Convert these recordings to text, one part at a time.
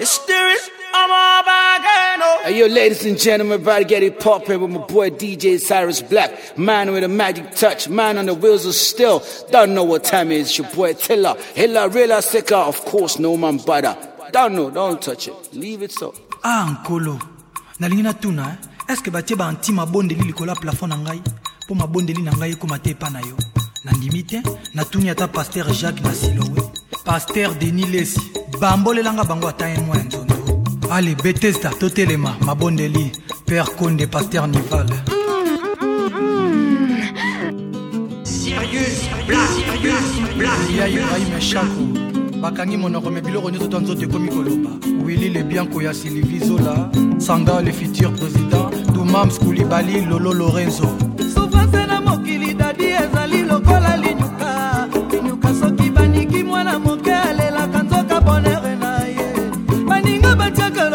it's I'm all back Hey, yo, ladies and gentlemen, about to get it poppin' with my boy DJ Cyrus Black. Man with a magic touch, man on the wheels of steel. Don't know what time it is, your boy Tilla. Hilla, Rilla, Sicker, of course, no man butter. Don't know, don't touch it. Leave it so. Ah, Nkolo. na natuna eh? eske anti banti mabondeli li ya plafond na ngai mpo mabondeli na ngai ekóma te epa na yo nandimi natuni ata paster jacques Nasilowe, Pastor denis lesi bambolelanga bango ata emwa ya nzondo ale betesta totelema mabondeli père konde paster nival ya ibrahim shaku bakangi monoko me biloko nyonso to nzoto ekómi koloba wili lebianko ya sylvie zola sanga le futur président dumams kulibali lolo lorenzo sufase na mokili dadi ezali lokola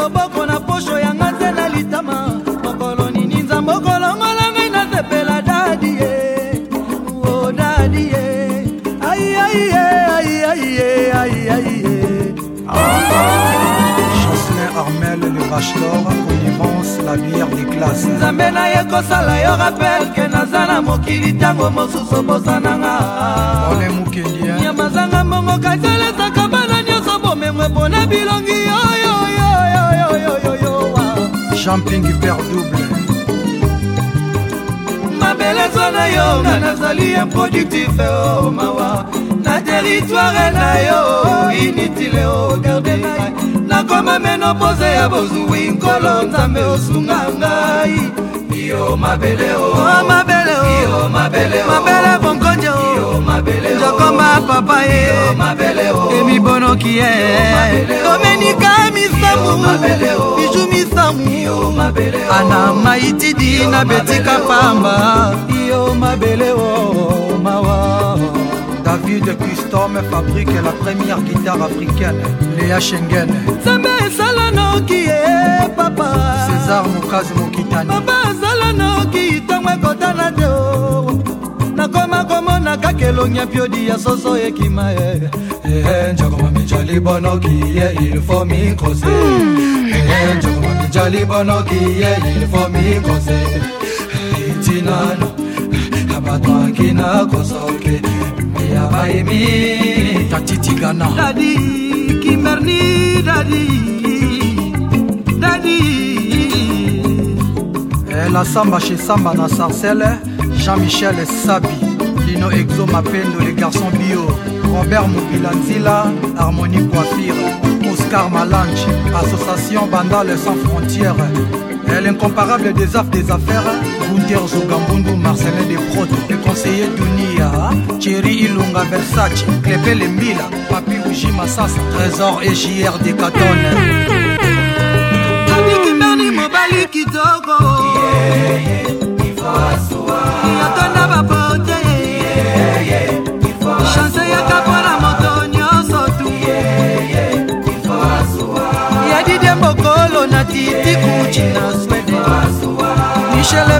loboko na posho yanga nze na litama mokolo nini nzambe okolongola ngai nasepela dadi ye o oh, dadi ye aiaiye aiaiye aiaiye jocelyn armel le bachelor connivance la bière des classes nzambe na ye kosala yo rapelke naza na mokili ntango mosusu obosananga ole mokendi nyamazanga mbongo kasalesaka bana nyonso bomemwe mpona bilongi yoyoyo jumping hyper double mabele eza na yo nga nazali improductif o oh, mawa na teritware na yo inutile o oh, garde nakoma meno poze ya bozwi nkolo nzambe osunga ngai mabele oh. oh, oh. bongonjo njokomba papa ye emibonoki eh. ye domenika misamu biju misamu ana maitidi na betika pamba yo mabele o David Custom fabrique la première guitare africaine Léa Schengen nzambe ezala noki e papa césar mokazi mokitani papa azala noki ntango ekotana te o nakoma komona kaka elongi mpiodi ya soso ekima e eh, eh, njakomamijali bonoki ye ilfo mikrose hmm. eh, njakomamijali bonoki ye ilfo mikrose tinano bato akena kosoke ya baemi tatitikana dadi kimberni dadi dadi la samba chez samba na sarcelle jean-michel sabi lino exo mapendo les garçons bio robert mobila nzila harmonie coiffure oscar malanche association bandale sans frontières Elle est incomparable des affaires des affaires au Zogambundu, Marcelin des Protes Le conseiller Dunia Thierry Ilunga Versace Clépé Mila Papi Ujima Massas Trésor et JR Decathlon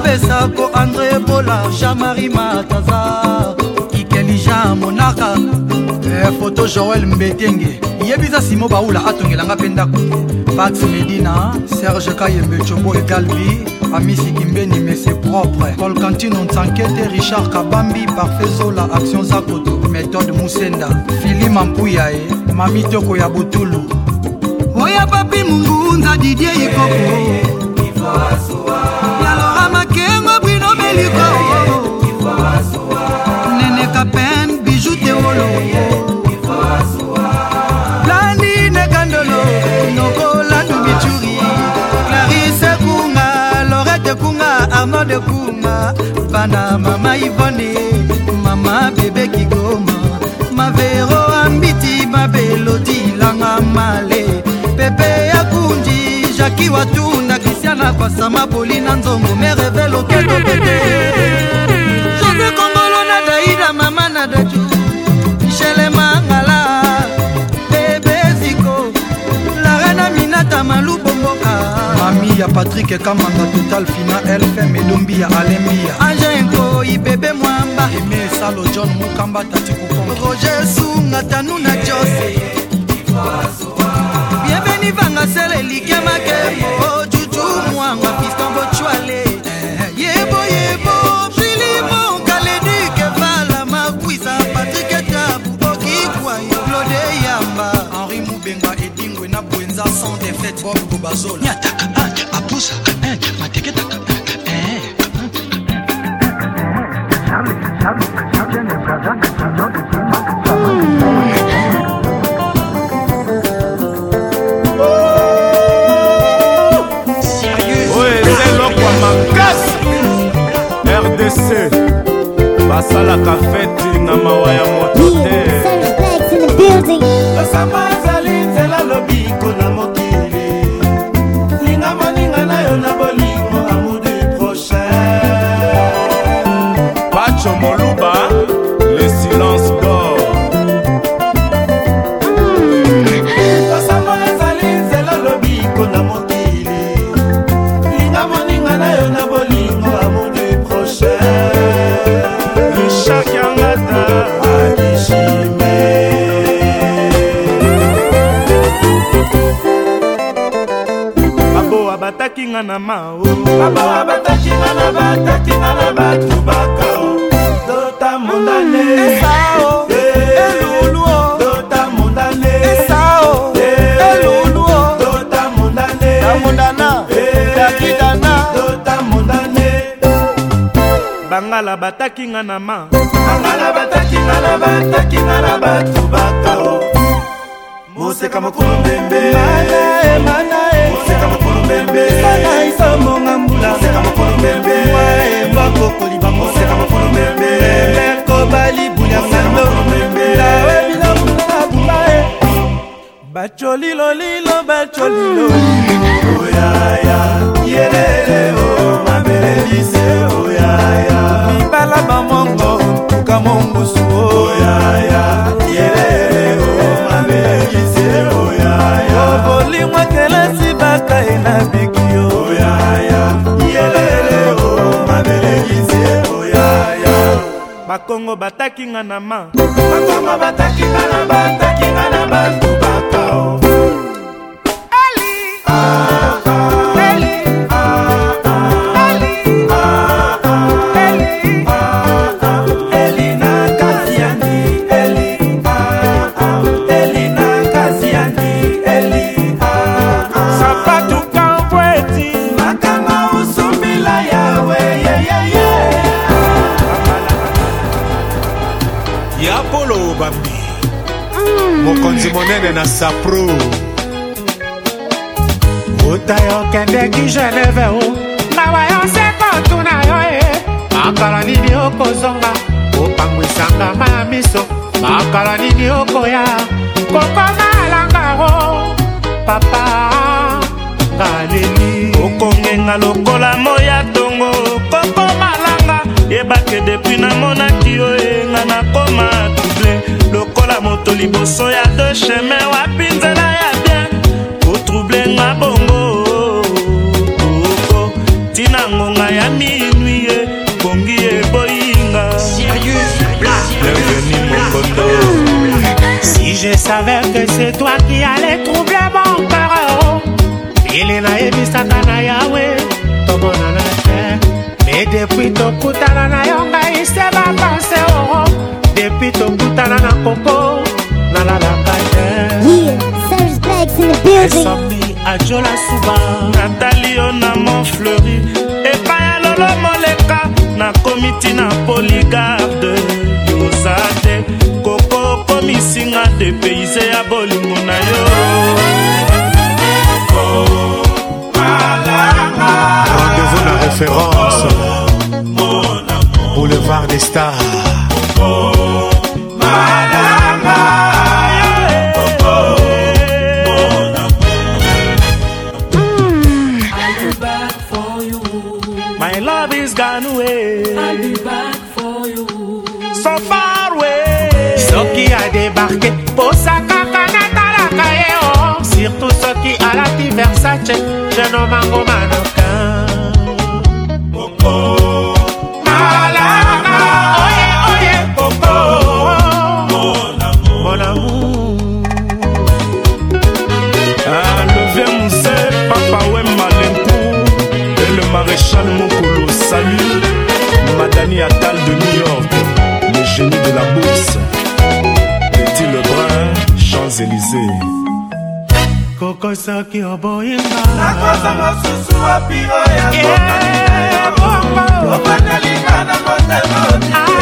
apesako andré bola jean-marie mataza kikeli jean monaka foto eh, joel mbetenge yebisa simo baula atongelanga mpe ndako pax medina serge kayembe cobo egalbi amisi kimbeni mese propre polcantino ntsankete richard kabambi parfait zola action zakoto méthode musenda fili mampuya ye eh, mami toko ya butulu oya papi mungunza didie ikoko hey, hey, hey, liko nene kapen biju teolo plani nekandolo nokolandu micuri clarise kunga lorete kunga arnode kunga bana mama ivone mama bebe kigoma mavero ambiti mabelodi langa male pepe ya kunji jaki watuna pasa maboli na nzongo mereve loketo pete jose kongolo na daida mama na daju michele mangala bebeziko larena minata malubomboka mami ya patrik ekamanga total fina elfem edombi ya alembia ange nkoi bebe mwamba eme esalo john mokamba tati kupon roger sunga tanu na jose bienveni vanga sele like bazola nyata ah, apusa mateketa elokwa makasi rdc basalaka feti na mawa ya moto te bataki nga na mao babawa bataki nga na bataki nga na bato bakao tota mondane mm. esao eh. eluluo tota mondane esao eh. eluluo tota mondane amondana takidana eh. tota mondane bangala bataki nga na ma bangala bataki nga na bataki nga na bato bakao moseka mokolo mbembe mana emana moseka mokolo mbembe sanaisa monga mbula moseka mokolo mbembe mwaemba kokoliba moseka mokolo mbembe mekobali bulia sando lawe bilambula abumba e bacolilolilo bacolilolilo oyaya yelele o mabelelise oyaya mibala bamongo mpuka mongusu oyaya yelele o mabelelise oyaya obolingwa kele ngai na bikio yelele o mabelelisi oyaya bakongo bataki nga na ma bakongo bataki nga na bataki nga na bandubakao ali ah, ah. mokonzi monene na sapro uta yokendeki geneve o mawa yonse kotuna yo e makala nini okozonga kopangwisanga ma ya miso makala nini okoya kokomalangaro papa ngaleli okongenga loko savais que c'est toi qui allais troubler mon cœur Bili nayebisaka na yawe tomonana te me depuis tokutana na yo ngai se bapanse oro depuis tokutana na koko nalalaka te esomi ajola suba natali yo na mont fleuri epai ya lolo moleka nakomi ntina poliga epeise ya bolingo na yo rendez-vous na référence boulevard des stars mano mango manoka Moko Malaga Oye oye Popo Mon amour Ah levé mousse Papa ouais malenkou Et le maréchal Mokolo Salut Madani Atal de New York Le génie de la bourse Petit Lebrun Champs-Élysées koko soki oboyinga nakosa mosusu wapi oyo eh, bokolinga yo obandelinga na motema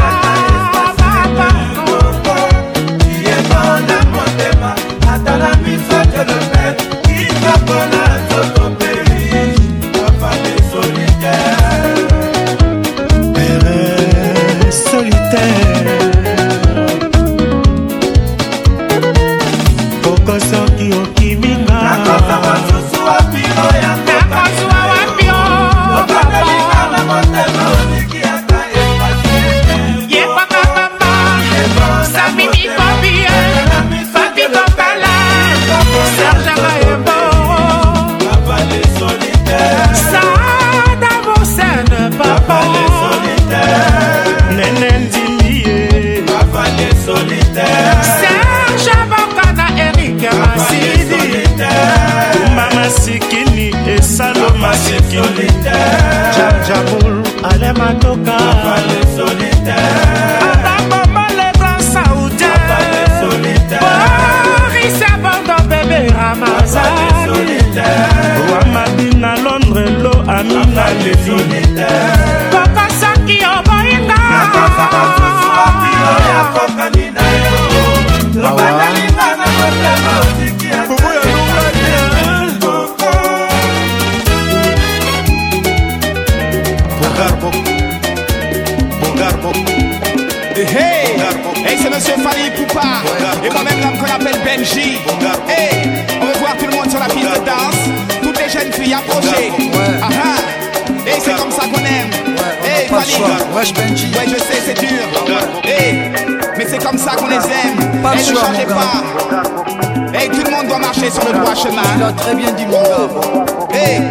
très bien mon manga. Hey,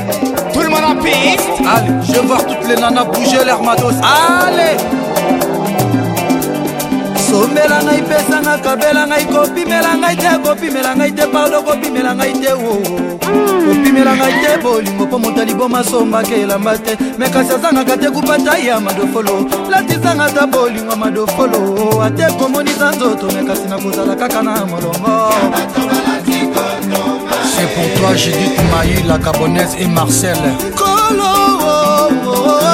tout le monde en piste. Allez, je vois toutes les nanas bouger leur Allez. sombela ngai pesa nga kabela ngai kopimela ngai te kopimela ngai te pardon kopimela ngai te o oh, oh, oh. kopimela ngai te bolingo mpo moto aliboma sombaka elamba te me kasi azangaka te kupata ya madofolo latisanga ta bolingo madofolo ate komonisa nzoto me kasi nakozala kaka na molongo C'est pour toi Judith Maï, la Gabonaise et Marcel nzambe oh, oh, oh,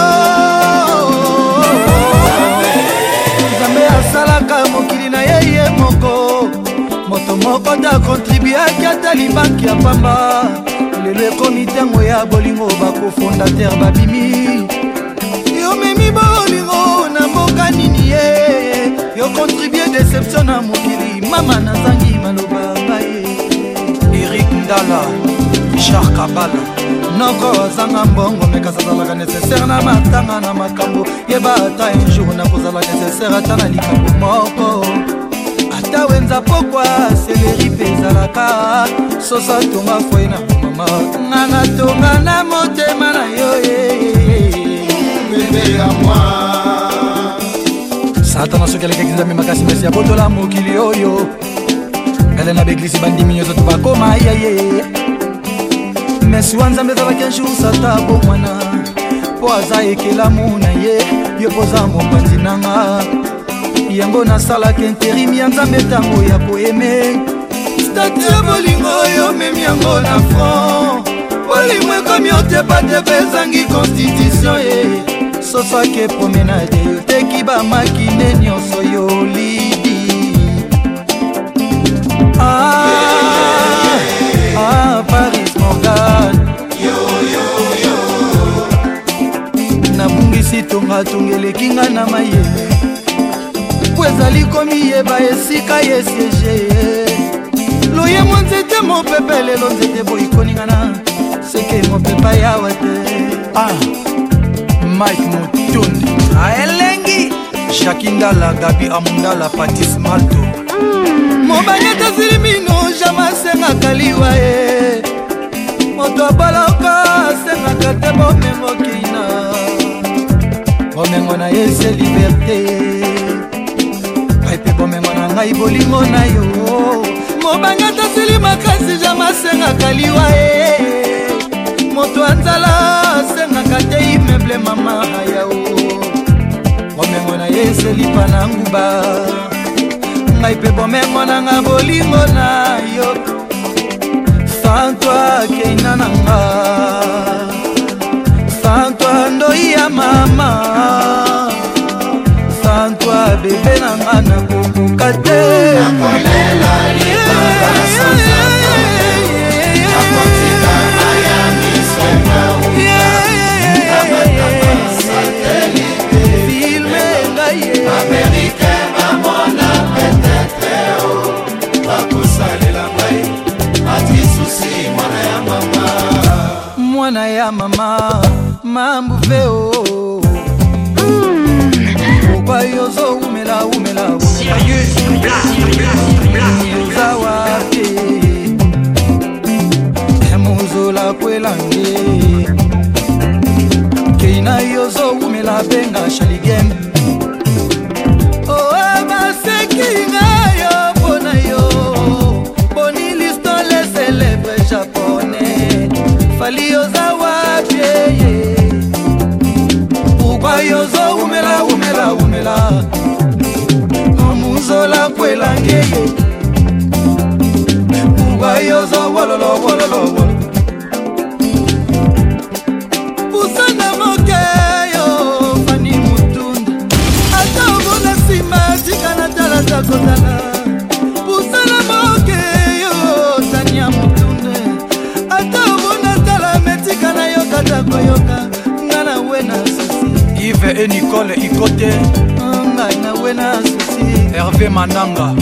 asalaka mokili na ye ye moko moto moko te akontribuaki ata libanki ya pamba lelo ekomi ntango ya bolingo bakofondater babimi yomemi bolingo na mboka nini ye yokontribue deception na mokili mama nazangi mandala richard kabala noko azanga mbongo meka azalaka nesesere na matanga na makambo yeba ata injour nakozala nesesere ata na likambo moko ata wenza pokwa seleri mpe ezalaka soso atonga foye na komama nga natonga na motema na yo pembe ya mwa satana soki alekaki nzambe makasi mesi abotola mokili oyo nale na beglisi bandimi nyonso tobakoma yaye mesi wa nzambe ezalaki anjour sata bomwana mpo aza ekelamu na ye yo mpoza mopanzi nanga yango nasalaki interimi ya nzambe ntango ya koeme statu ya bolingo oyo omemi yango na front bolingo ekomi otepatepa ezangi constitution ye soso ake promenade oteki bamakine nyonso yoli ah, ah, paris morgan nabungisi tongatonga eleki nga na mayele po ezali komiyeba esika ye siege loyemo nzete mopepe lelo nzete boyikoningana seke mopepa yawa te ah, mike motundi aelengi ah, shakindala gabi amundala patis malto mm. mobali atazili mino jama asengaka liwa ye moto abaloko asengaka te bomemokina bomengo na ye se liberte ngai mpe bomengo na ngai bolingo na yo mobanga atasili makasi jama asengaka liwa ye moto anzala asengaka te imeble mama ayao bomengo na ye eselipa na nguba ngai mpe bomengo nanga bolingo na yo santoi keina nanga santoi ndoi ya mama santoi bebe nanga nakokoka te oza wapi emozola kwelange kei na yo ozowumela benga shaligem oa baseki nga yo mpo na yo boni listo le celebre japonais fali oza wapi pourkui yo ozowumela umela umela omuzola kwelange ye yozo wololo wololo pusana moke yo fani mutunda ata obona nsima tika na talata kotala pusana moke yo tania mutunda ata obona tala metika na yokata koyoka nga na we na susi ive e nikole ikote nga na we na susi herve mananga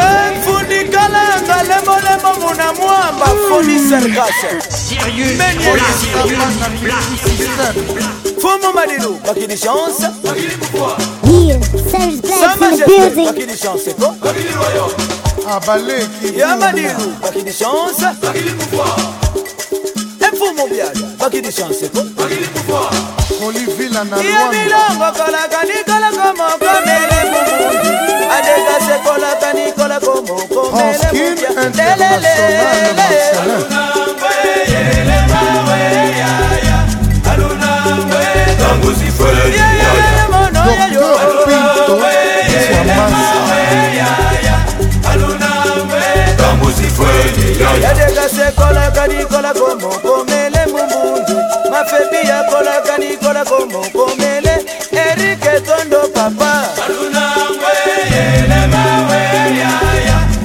efundikala yanga lembolembo muna mwamba foni serkase fumu malilu bakili chance bakili chance ko abaleki ah, ya malilu bakili chance efumu eh, byada bakili chance ko bakili pouvoir olivila nayo milokokolaka nikolako mokomele momondi adekase kolaka nikolako mokomelelelele Docteur Pinto Swamasa Yadeka sekola kadi kola komo komo nikolaka nikolako mokomele erike tondo papa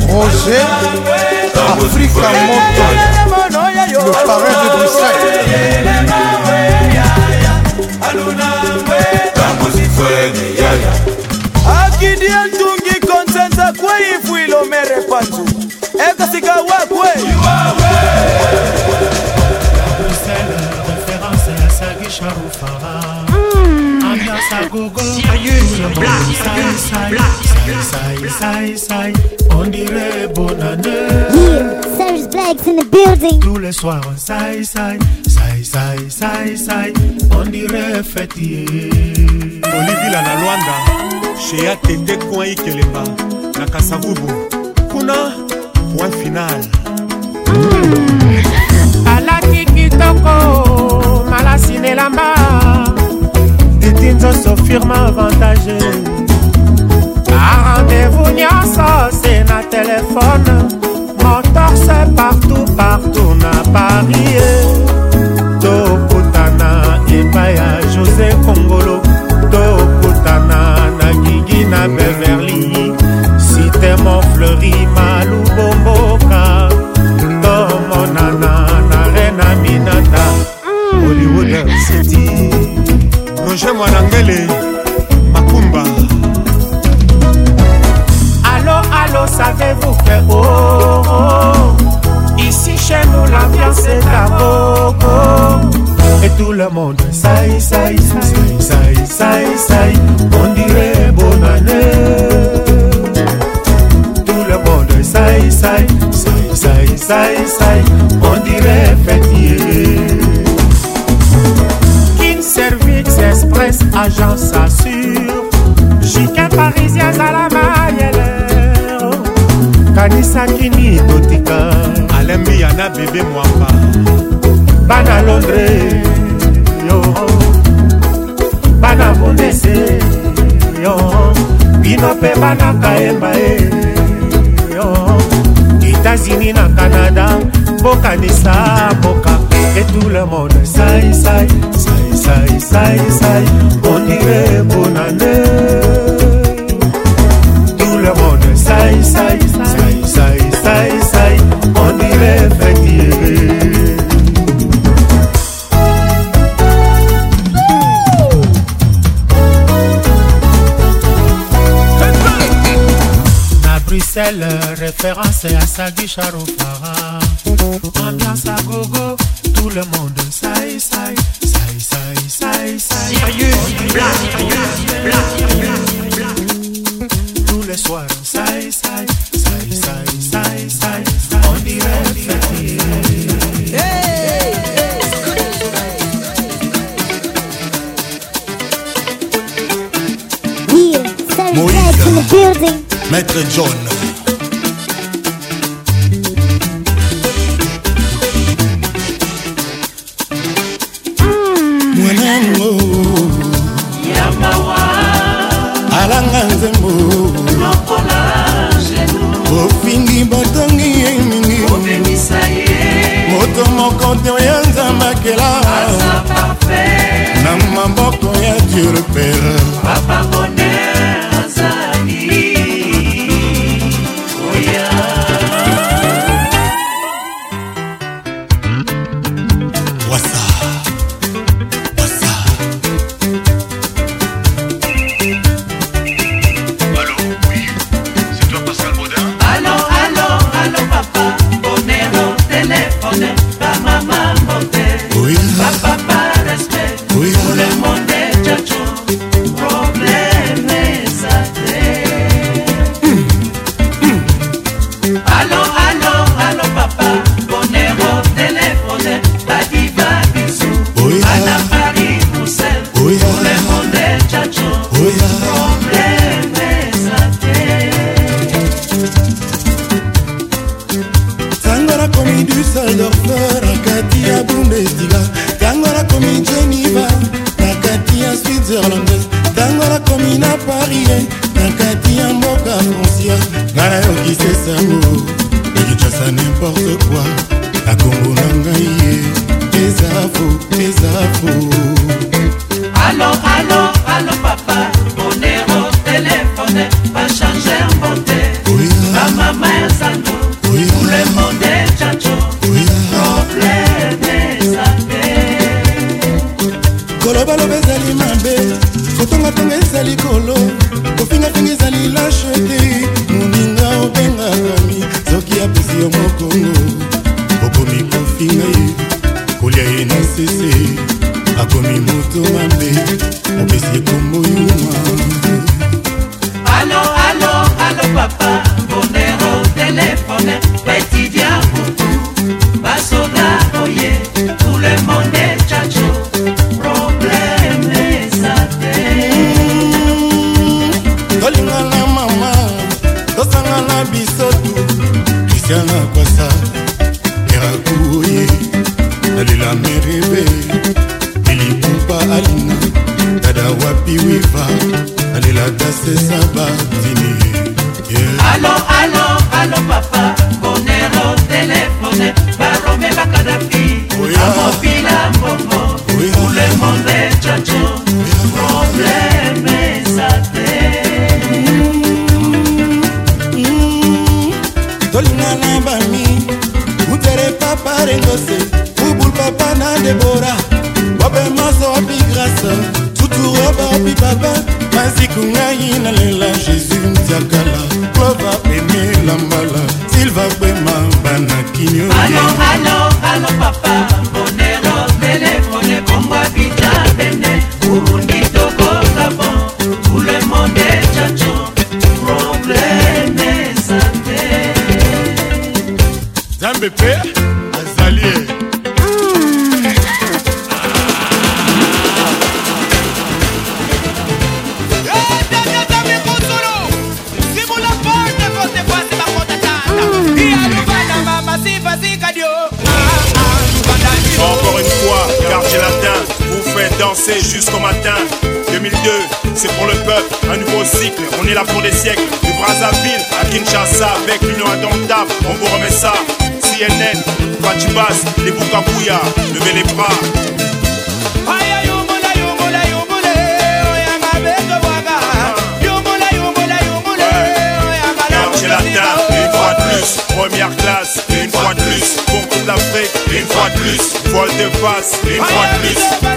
roger afrika moto le parrain de bruxelles akidi antungi konsensa kweifuilomere panzu ekasika wakwe On dirait bonne année. Yeah, Serge Black's in the building. Tous les soirs, on saille, saille, saille, saille, saille, saille. On dirait fêtier. Olivier la Luanda, chez ATT Coin Ikeleba, Nakasavubu, Kuna, point final. Mm. Alaki kitoko. malasi na elamba titi nzoso firme avantage barendez-vous nyonso se na telefone motorse partout partout na paris tokutana epai ya josé kongolo tokutana na gigi na beverly sitemo fleurima mpe mwana ngele makumba alo alo savez-vous que oh, oh, oh, ici chez nous l'ambiance est à beaucoup et tout le monde saï saï saï saï saï saï on dirait bonne année tout le monde saï saï saï saï saï saï agence assure jike parisi azala mayelero kanisaki ni totika alembi ya na bebe mwamba bana londre yo bana bondese yo bino mpe bana kaemba e yo etats-unis na canada bokanisa boka et tout le monde sai sai isaïsaïsaï ondire bonane tout le monde saïsaïsaïsaïsaïsaï ondire fêtiere na bruxelles référence à sagi charoufara ambiance à gogo tout le monde saïsaï Tous les soirs on On dirait Maître John mokonio ya nzambakela na maboko ya dieu le père siècles, de Brazzaville à Kinshasa, avec l'Union Indomptable, on vous remet ça. CNN, Fatibas, les Boukabouya, levez les bras. Première classe, une fois de plus, concours l'Afrique une fois de plus, vol de face, une fois de plus.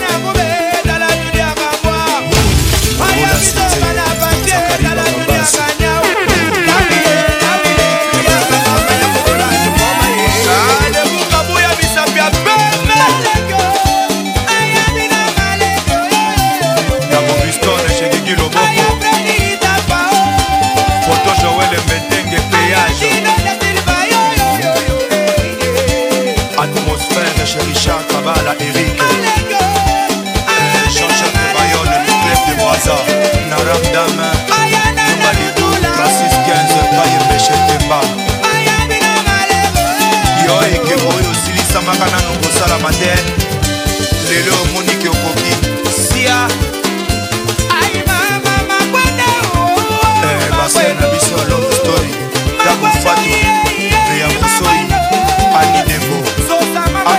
Serge, Richard, Kabala, Eric Jean-Jacques Bayonne, Leclerc de Moisa Naram Dame, Yuma Lidou, Francis 15, Paye Péché Temba yo ekeko oyo osilisamaka nano kosalama te lelo omoni ke okoki sia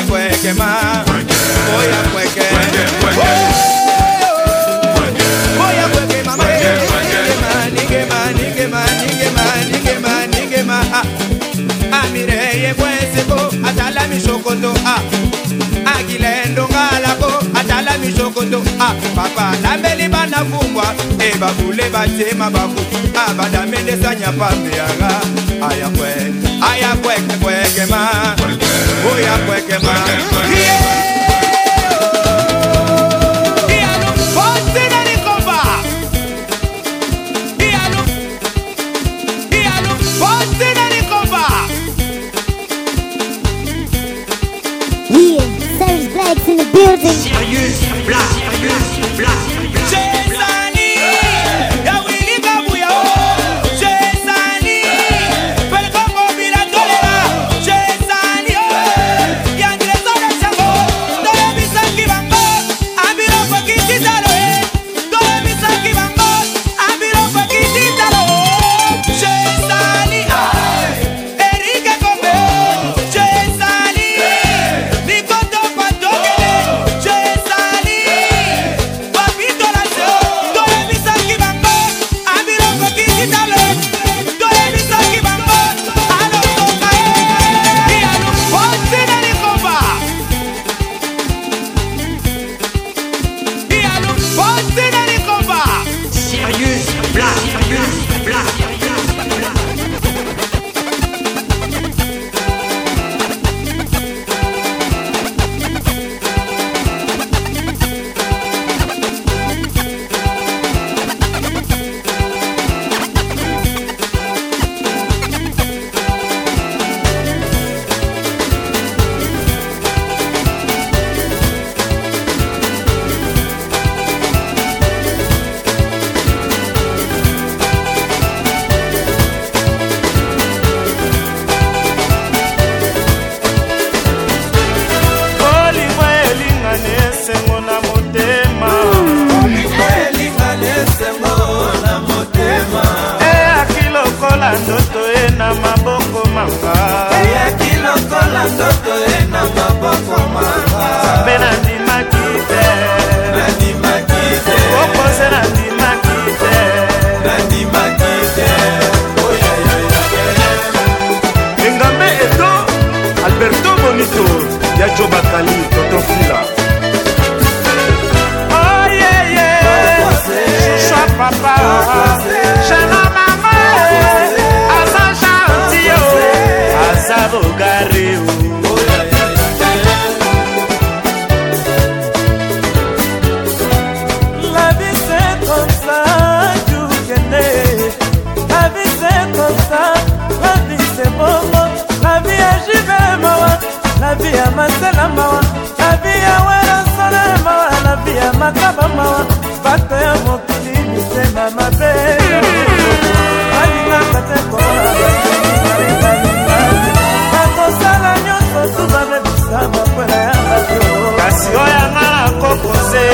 kueque, cueque más. Voy a cueque. Voy a cueque, mamá. atala mishokondo, Papa, lambeli banafungwa, e batema babu. Abadamende sanya pambeaga, Vaya pues que fue quemar. Voy a pues quemar. Yeah. ya jo bakali totofila la vie ya masela mawa la vie ya werasona mawa la vie ya makaba mawa bato ya mokili misema mabe balingaka te koaa bakosala nyonso tu babebisa makwela ya bato kasi oyanga na kokose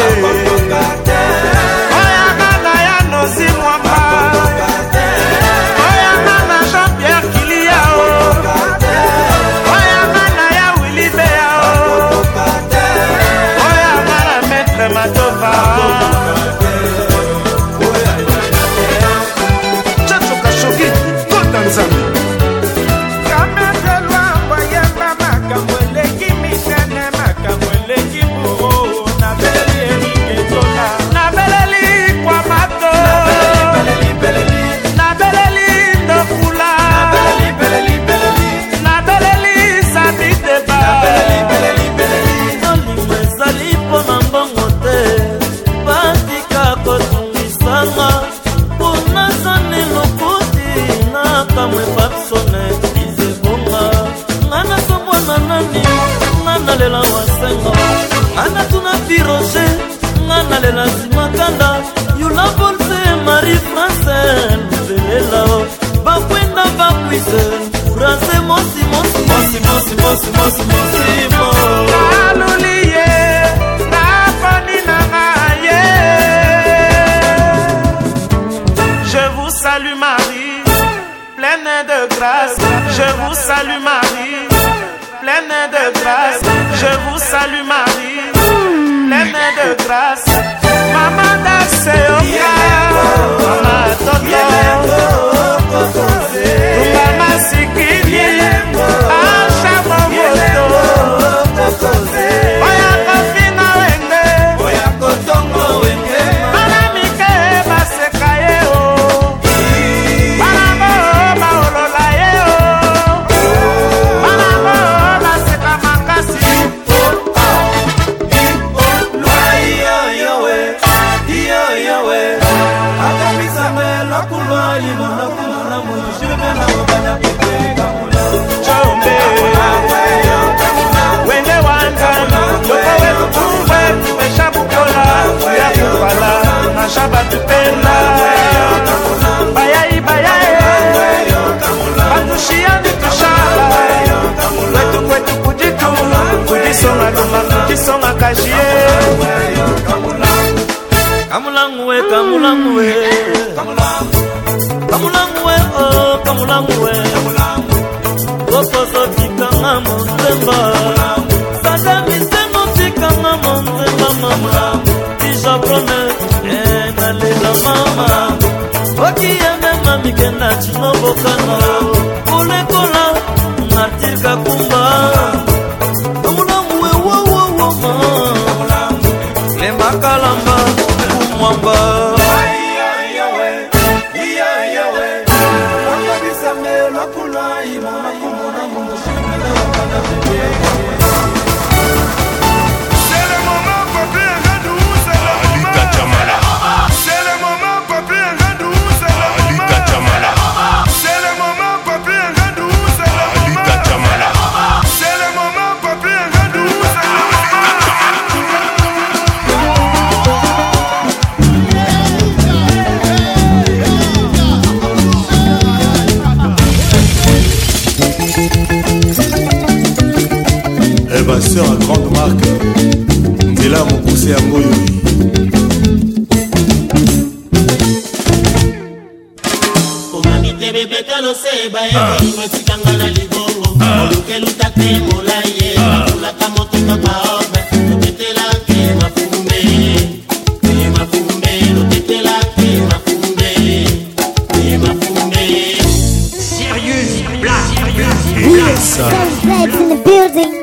It's, uh, There's babes in the building.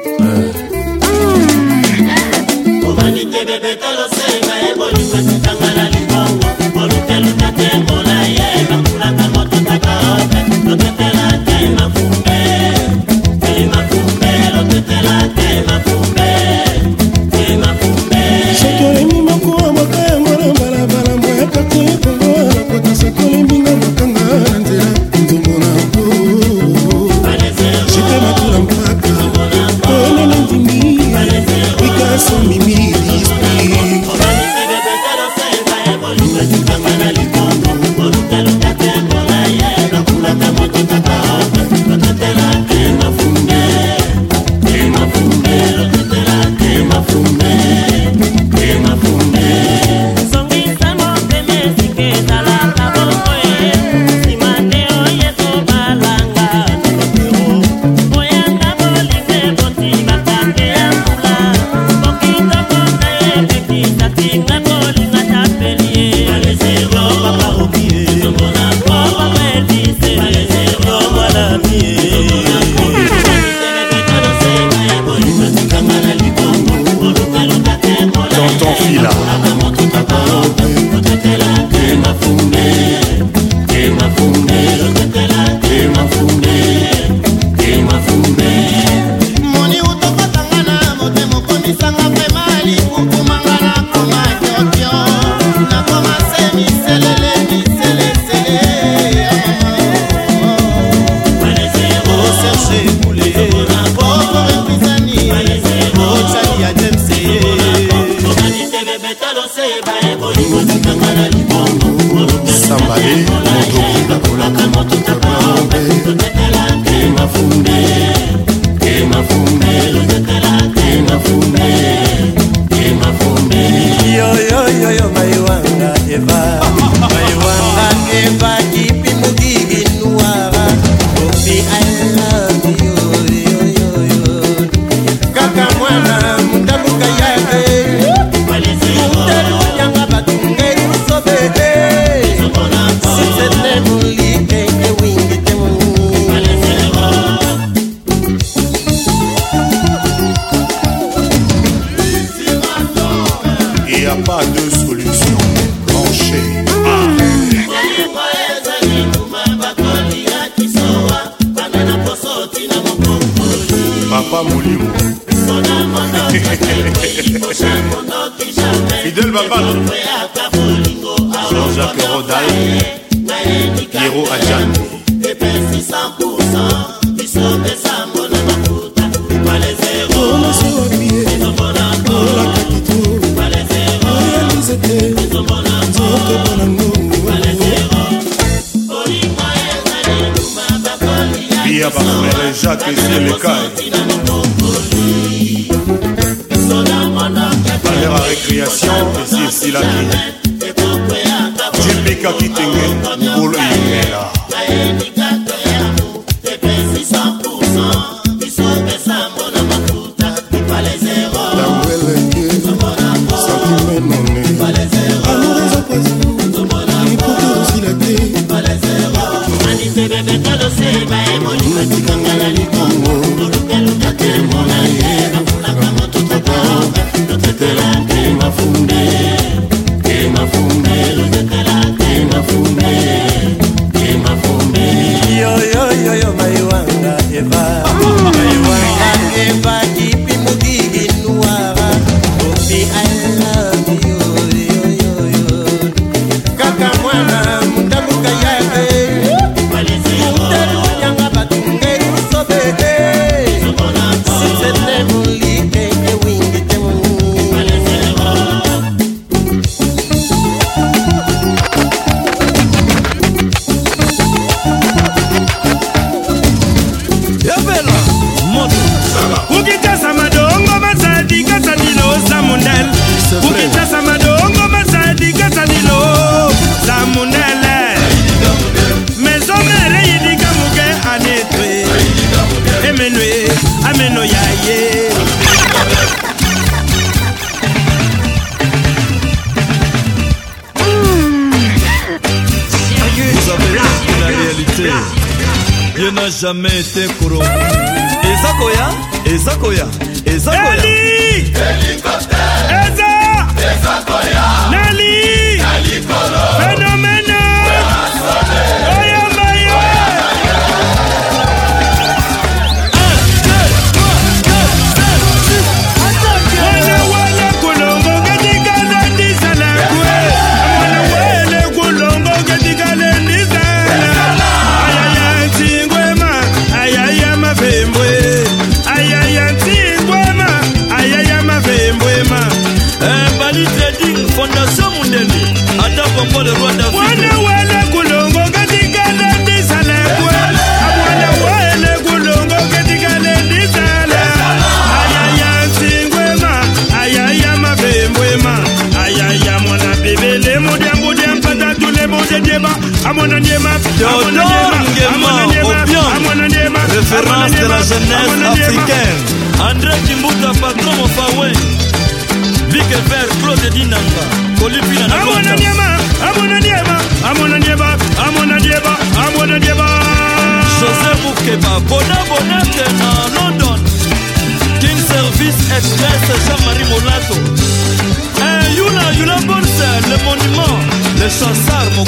mobali ye na jamais te koro eza koya eza koya eza koya eza eza koya nali na likolo phénomène Théodore Nguema Obiang, référence de la jeunesse africaine. André Kimbuta, patron Mofawe, Vic Vert, Claude Dinanga, Colipina Amona Niema, Amona Niema, Amona Niema, Amona Niema, Amona Niema. José Moukeba, Bona Bonate, à London. King Service Express, Jean-Marie Molato. le monument Le chansar mon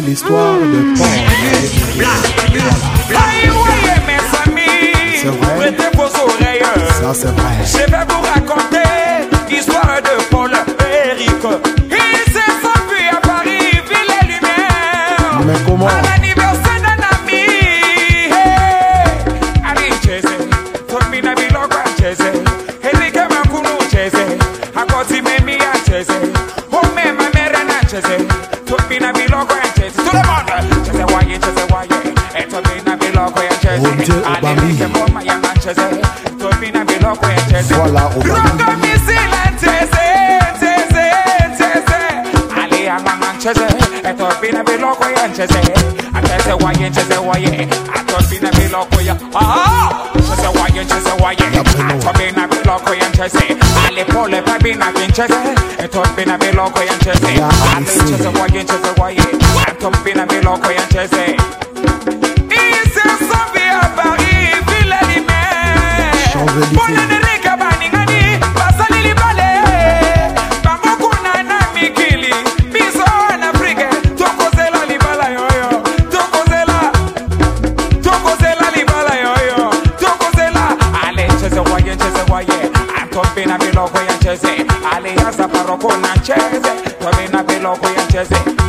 de l'histoire de Paul. C'est vrai. Ça, c'est vrai. why chese waye Atobi na biloko ya Chese waye chese waye Atobi na biloko ya chese Alipole babi na kinchese Atobi i biloko ya chese Ali chese waye chese waye Atobi na biloko ya chese Ise sabi abari vile ni me Change de cheze alianza paroko na cheze twabena peloko ya cheze